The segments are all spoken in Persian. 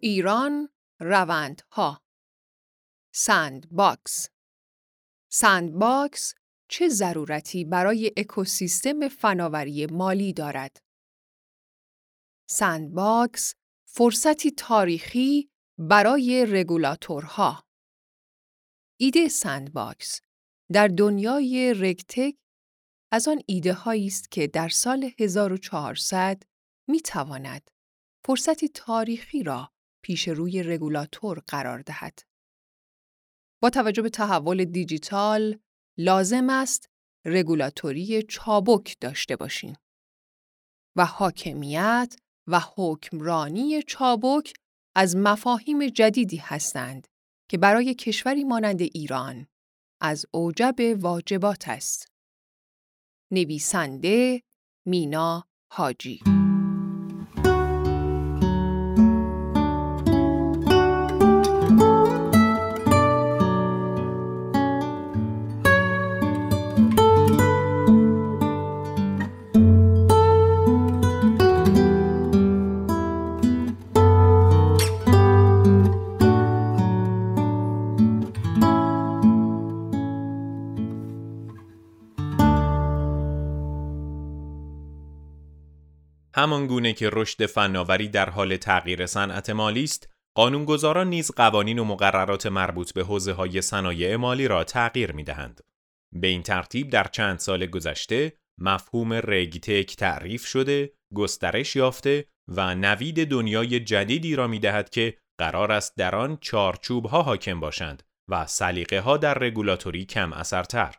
ایران روندها. سند باکس سند باکس چه ضرورتی برای اکوسیستم فناوری مالی دارد؟ سند باکس فرصتی تاریخی برای رگولاتورها. ایده سند باکس در دنیای رگتک از آن ایده هایی است که در سال 1400 می تواند فرصتی تاریخی را پیش روی رگولاتور قرار دهد. با توجه به تحول دیجیتال لازم است رگولاتوری چابک داشته باشیم و حاکمیت و حکمرانی چابک از مفاهیم جدیدی هستند که برای کشوری مانند ایران از اوجب واجبات است. نویسنده مینا حاجی همان گونه که رشد فناوری در حال تغییر صنعت مالی است، قانونگذاران نیز قوانین و مقررات مربوط به حوزه های صنایع مالی را تغییر می دهند. به این ترتیب در چند سال گذشته مفهوم رگتک تعریف شده، گسترش یافته و نوید دنیای جدیدی را می دهد که قرار است در آن چارچوب ها حاکم باشند و سلیقه ها در رگولاتوری کم اثرتر.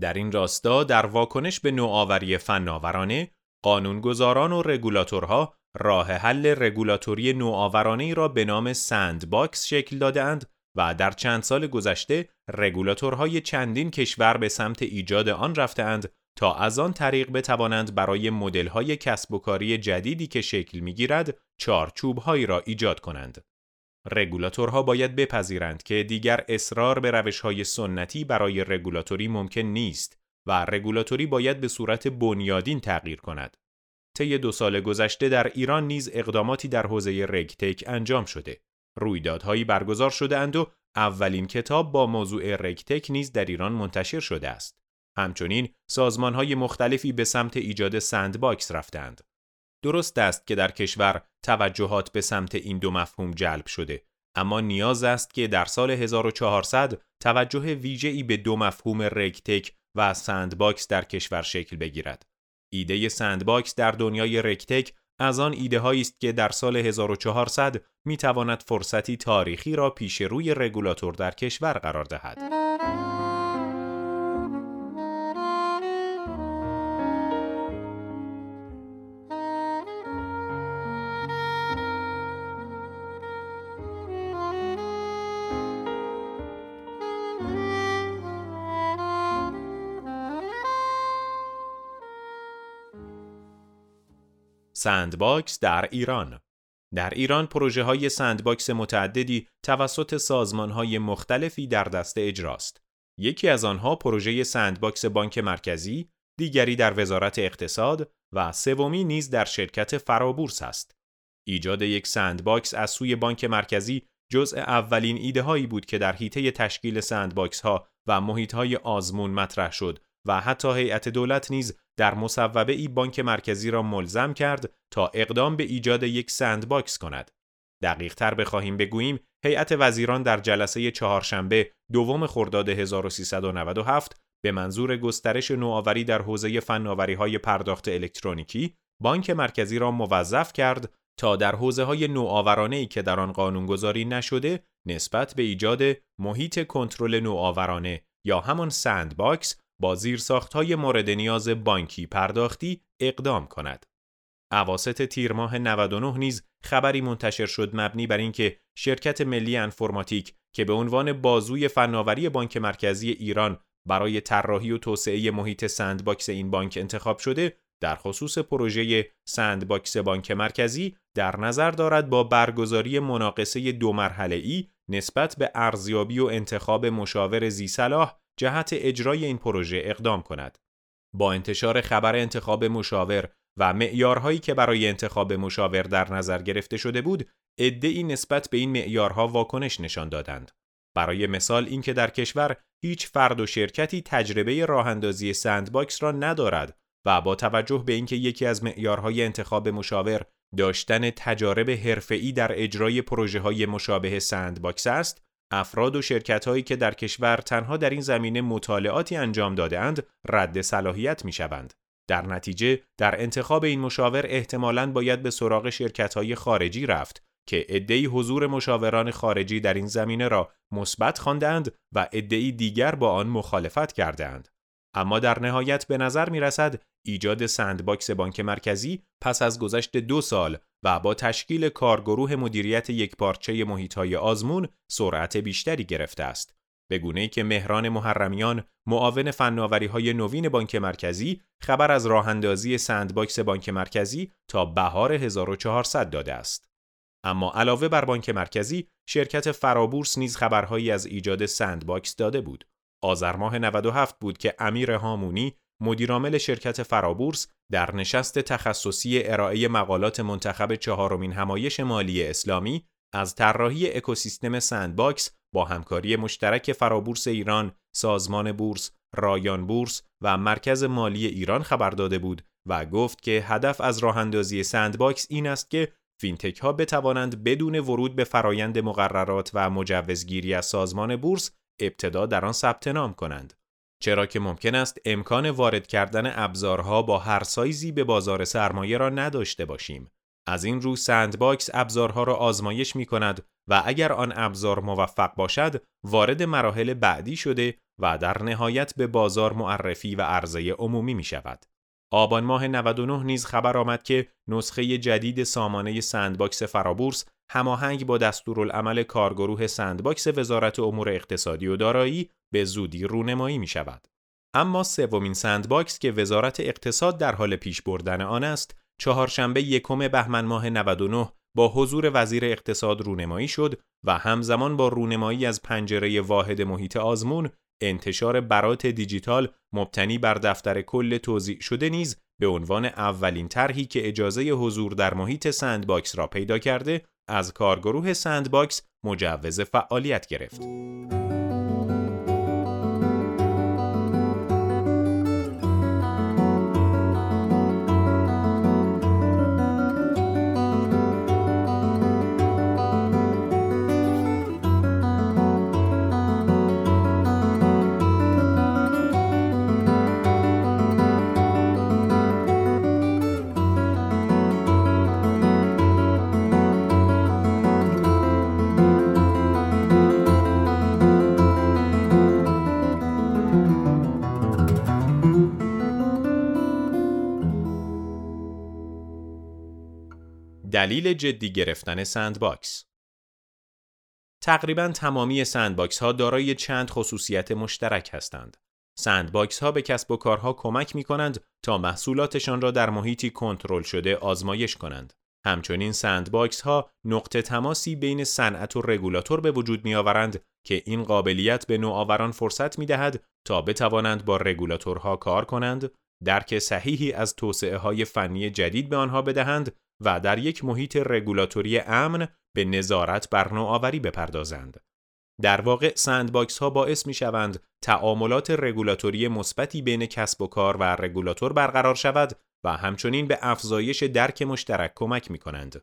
در این راستا در واکنش به نوآوری فناورانه قانونگذاران و رگولاتورها راه حل رگولاتوری نوآورانه را به نام سند باکس شکل دادهاند و در چند سال گذشته رگولاتورهای چندین کشور به سمت ایجاد آن رفتهاند تا از آن طریق بتوانند برای مدل‌های کسب و کاری جدیدی که شکل می‌گیرد چارچوب‌هایی را ایجاد کنند. رگولاتورها باید بپذیرند که دیگر اصرار به روش‌های سنتی برای رگولاتوری ممکن نیست و رگولاتوری باید به صورت بنیادین تغییر کند. طی دو سال گذشته در ایران نیز اقداماتی در حوزه رگتک انجام شده. رویدادهایی برگزار شده اند و اولین کتاب با موضوع رگتک نیز در ایران منتشر شده است. همچنین سازمانهای مختلفی به سمت ایجاد سندباکس رفتند. درست است که در کشور توجهات به سمت این دو مفهوم جلب شده اما نیاز است که در سال 1400 توجه ویژه‌ای به دو مفهوم رگتک و سندباکس در کشور شکل بگیرد. ایده سندباکس در دنیای رگتک از آن ایده هایی است که در سال 1400 می تواند فرصتی تاریخی را پیش روی رگولاتور در کشور قرار دهد. سندباکس در ایران در ایران پروژه های سندباکس متعددی توسط سازمان های مختلفی در دست اجراست. یکی از آنها پروژه سندباکس بانک مرکزی، دیگری در وزارت اقتصاد و سومی نیز در شرکت فرابورس است. ایجاد یک سندباکس از سوی بانک مرکزی جزء اولین ایده هایی بود که در حیطه تشکیل سندباکس ها و محیط های آزمون مطرح شد و حتی هیئت دولت نیز در مصوبه ای بانک مرکزی را ملزم کرد تا اقدام به ایجاد یک سندباکس کند. دقیق تر بخواهیم بگوییم هیئت وزیران در جلسه چهارشنبه دوم خرداد 1397 به منظور گسترش نوآوری در حوزه فناوری های پرداخت الکترونیکی بانک مرکزی را موظف کرد تا در حوزه های نوآورانه ای که در آن قانونگذاری نشده نسبت به ایجاد محیط کنترل نوآورانه یا همان سندباکس با های مورد نیاز بانکی پرداختی اقدام کند. اواسط تیر ماه 99 نیز خبری منتشر شد مبنی بر اینکه شرکت ملی انفورماتیک که به عنوان بازوی فناوری بانک مرکزی ایران برای طراحی و توسعه محیط سندباکس این بانک انتخاب شده در خصوص پروژه سندباکس بانک مرکزی در نظر دارد با برگزاری مناقصه دو مرحله ای نسبت به ارزیابی و انتخاب مشاور ذی صلاح جهت اجرای این پروژه اقدام کند. با انتشار خبر انتخاب مشاور و معیارهایی که برای انتخاب مشاور در نظر گرفته شده بود، ای نسبت به این معیارها واکنش نشان دادند. برای مثال اینکه در کشور هیچ فرد و شرکتی تجربه راه اندازی سندباکس را ندارد و با توجه به اینکه یکی از معیارهای انتخاب مشاور داشتن تجارب حرفه‌ای در اجرای پروژه های مشابه سندباکس است، افراد و شرکت هایی که در کشور تنها در این زمینه مطالعاتی انجام دادهاند رد صلاحیت می شوند. در نتیجه در انتخاب این مشاور احتمالاً باید به سراغ شرکت های خارجی رفت که عده‌ای حضور مشاوران خارجی در این زمینه را مثبت خواندند و عده‌ای دیگر با آن مخالفت کردند. اما در نهایت به نظر می رسد ایجاد سندباکس بانک مرکزی پس از گذشت دو سال و با تشکیل کارگروه مدیریت یکپارچه محیطهای آزمون سرعت بیشتری گرفته است. به گونه‌ای که مهران محرمیان معاون فناوری های نوین بانک مرکزی خبر از راه اندازی سندباکس بانک مرکزی تا بهار 1400 داده است. اما علاوه بر بانک مرکزی شرکت فرابورس نیز خبرهایی از ایجاد سندباکس داده بود. آذر ماه 97 بود که امیر هامونی مدیرعامل شرکت فرابورس در نشست تخصصی ارائه مقالات منتخب چهارمین همایش مالی اسلامی از طراحی اکوسیستم سندباکس با همکاری مشترک فرابورس ایران، سازمان بورس، رایان بورس و مرکز مالی ایران خبر داده بود و گفت که هدف از راه اندازی سندباکس این است که فینتک ها بتوانند بدون ورود به فرایند مقررات و مجوزگیری از سازمان بورس ابتدا در آن ثبت نام کنند. چرا که ممکن است امکان وارد کردن ابزارها با هر سایزی به بازار سرمایه را نداشته باشیم. از این رو سندباکس ابزارها را آزمایش می کند و اگر آن ابزار موفق باشد وارد مراحل بعدی شده و در نهایت به بازار معرفی و عرضه عمومی می شود. آبان ماه 99 نیز خبر آمد که نسخه جدید سامانه sandbox فرابورس هماهنگ با دستورالعمل کارگروه sandbox وزارت امور اقتصادی و دارایی به زودی رونمایی می شود. اما سومین sandbox که وزارت اقتصاد در حال پیش بردن آن است، چهارشنبه یکم بهمن ماه 99 با حضور وزیر اقتصاد رونمایی شد و همزمان با رونمایی از پنجره واحد محیط آزمون انتشار برات دیجیتال مبتنی بر دفتر کل توزیع شده نیز به عنوان اولین طرحی که اجازه حضور در محیط sandbox را پیدا کرده از کارگروه sandbox مجوز فعالیت گرفت. دلیل جدی گرفتن sandbox تقریبا تمامی sandbox ها دارای چند خصوصیت مشترک هستند. sandbox ها به کسب و کارها کمک می کنند تا محصولاتشان را در محیطی کنترل شده آزمایش کنند. همچنین sandbox ها نقطه تماسی بین صنعت و رگولاتور به وجود می آورند که این قابلیت به نوآوران فرصت می دهد تا بتوانند با رگولاتورها کار کنند، درک صحیحی از توسعه های فنی جدید به آنها بدهند و در یک محیط رگولاتوری امن به نظارت بر نوآوری بپردازند. در واقع sandbox ها باعث می شوند تعاملات رگولاتوری مثبتی بین کسب و کار و رگولاتور برقرار شود و همچنین به افزایش درک مشترک کمک می کنند.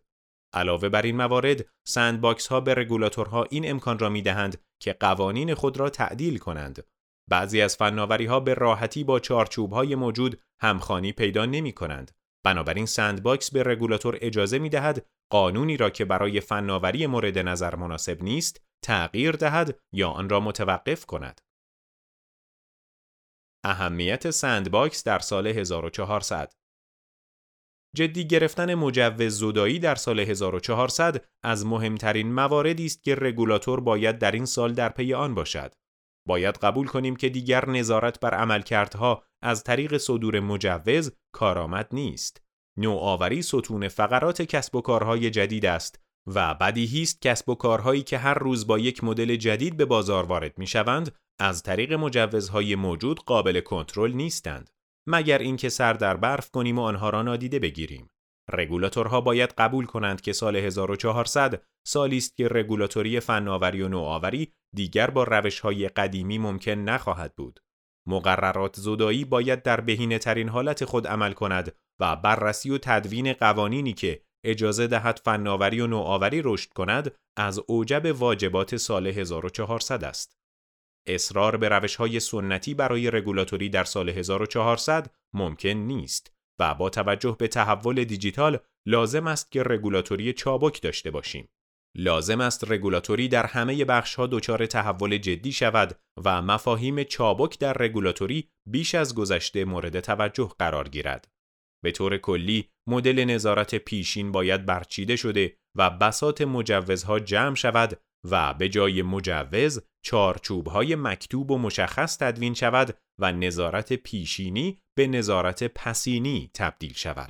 علاوه بر این موارد، sandbox ها به رگولاتورها این امکان را می دهند که قوانین خود را تعدیل کنند. بعضی از فناوری ها به راحتی با چارچوب های موجود همخوانی پیدا نمی کنند بنابراین sandbox به رگولاتور اجازه می دهد قانونی را که برای فناوری مورد نظر مناسب نیست تغییر دهد یا آن را متوقف کند. اهمیت sandbox در سال 1400 جدی گرفتن مجوز زدایی در سال 1400 از مهمترین مواردی است که رگولاتور باید در این سال در پی آن باشد. باید قبول کنیم که دیگر نظارت بر عملکردها از طریق صدور مجوز کارآمد نیست. نوآوری ستون فقرات کسب و کارهای جدید است و بدیهی است کسب و کارهایی که هر روز با یک مدل جدید به بازار وارد می شوند از طریق مجوزهای موجود قابل کنترل نیستند مگر اینکه سر در برف کنیم و آنها را نادیده بگیریم رگولاتورها باید قبول کنند که سال 1400 سالی است که رگولاتوری فناوری و نوآوری دیگر با روش‌های قدیمی ممکن نخواهد بود. مقررات زدایی باید در بهینه ترین حالت خود عمل کند و بررسی و تدوین قوانینی که اجازه دهد فناوری و نوآوری رشد کند از اوجب واجبات سال 1400 است. اصرار به روش های سنتی برای رگولاتوری در سال 1400 ممکن نیست و با توجه به تحول دیجیتال لازم است که رگولاتوری چابک داشته باشیم. لازم است رگولاتوری در همه بخش ها دچار تحول جدی شود و مفاهیم چابک در رگولاتوری بیش از گذشته مورد توجه قرار گیرد. به طور کلی مدل نظارت پیشین باید برچیده شده و بسات مجوزها جمع شود و به جای مجوز چارچوبهای مکتوب و مشخص تدوین شود و نظارت پیشینی به نظارت پسینی تبدیل شود.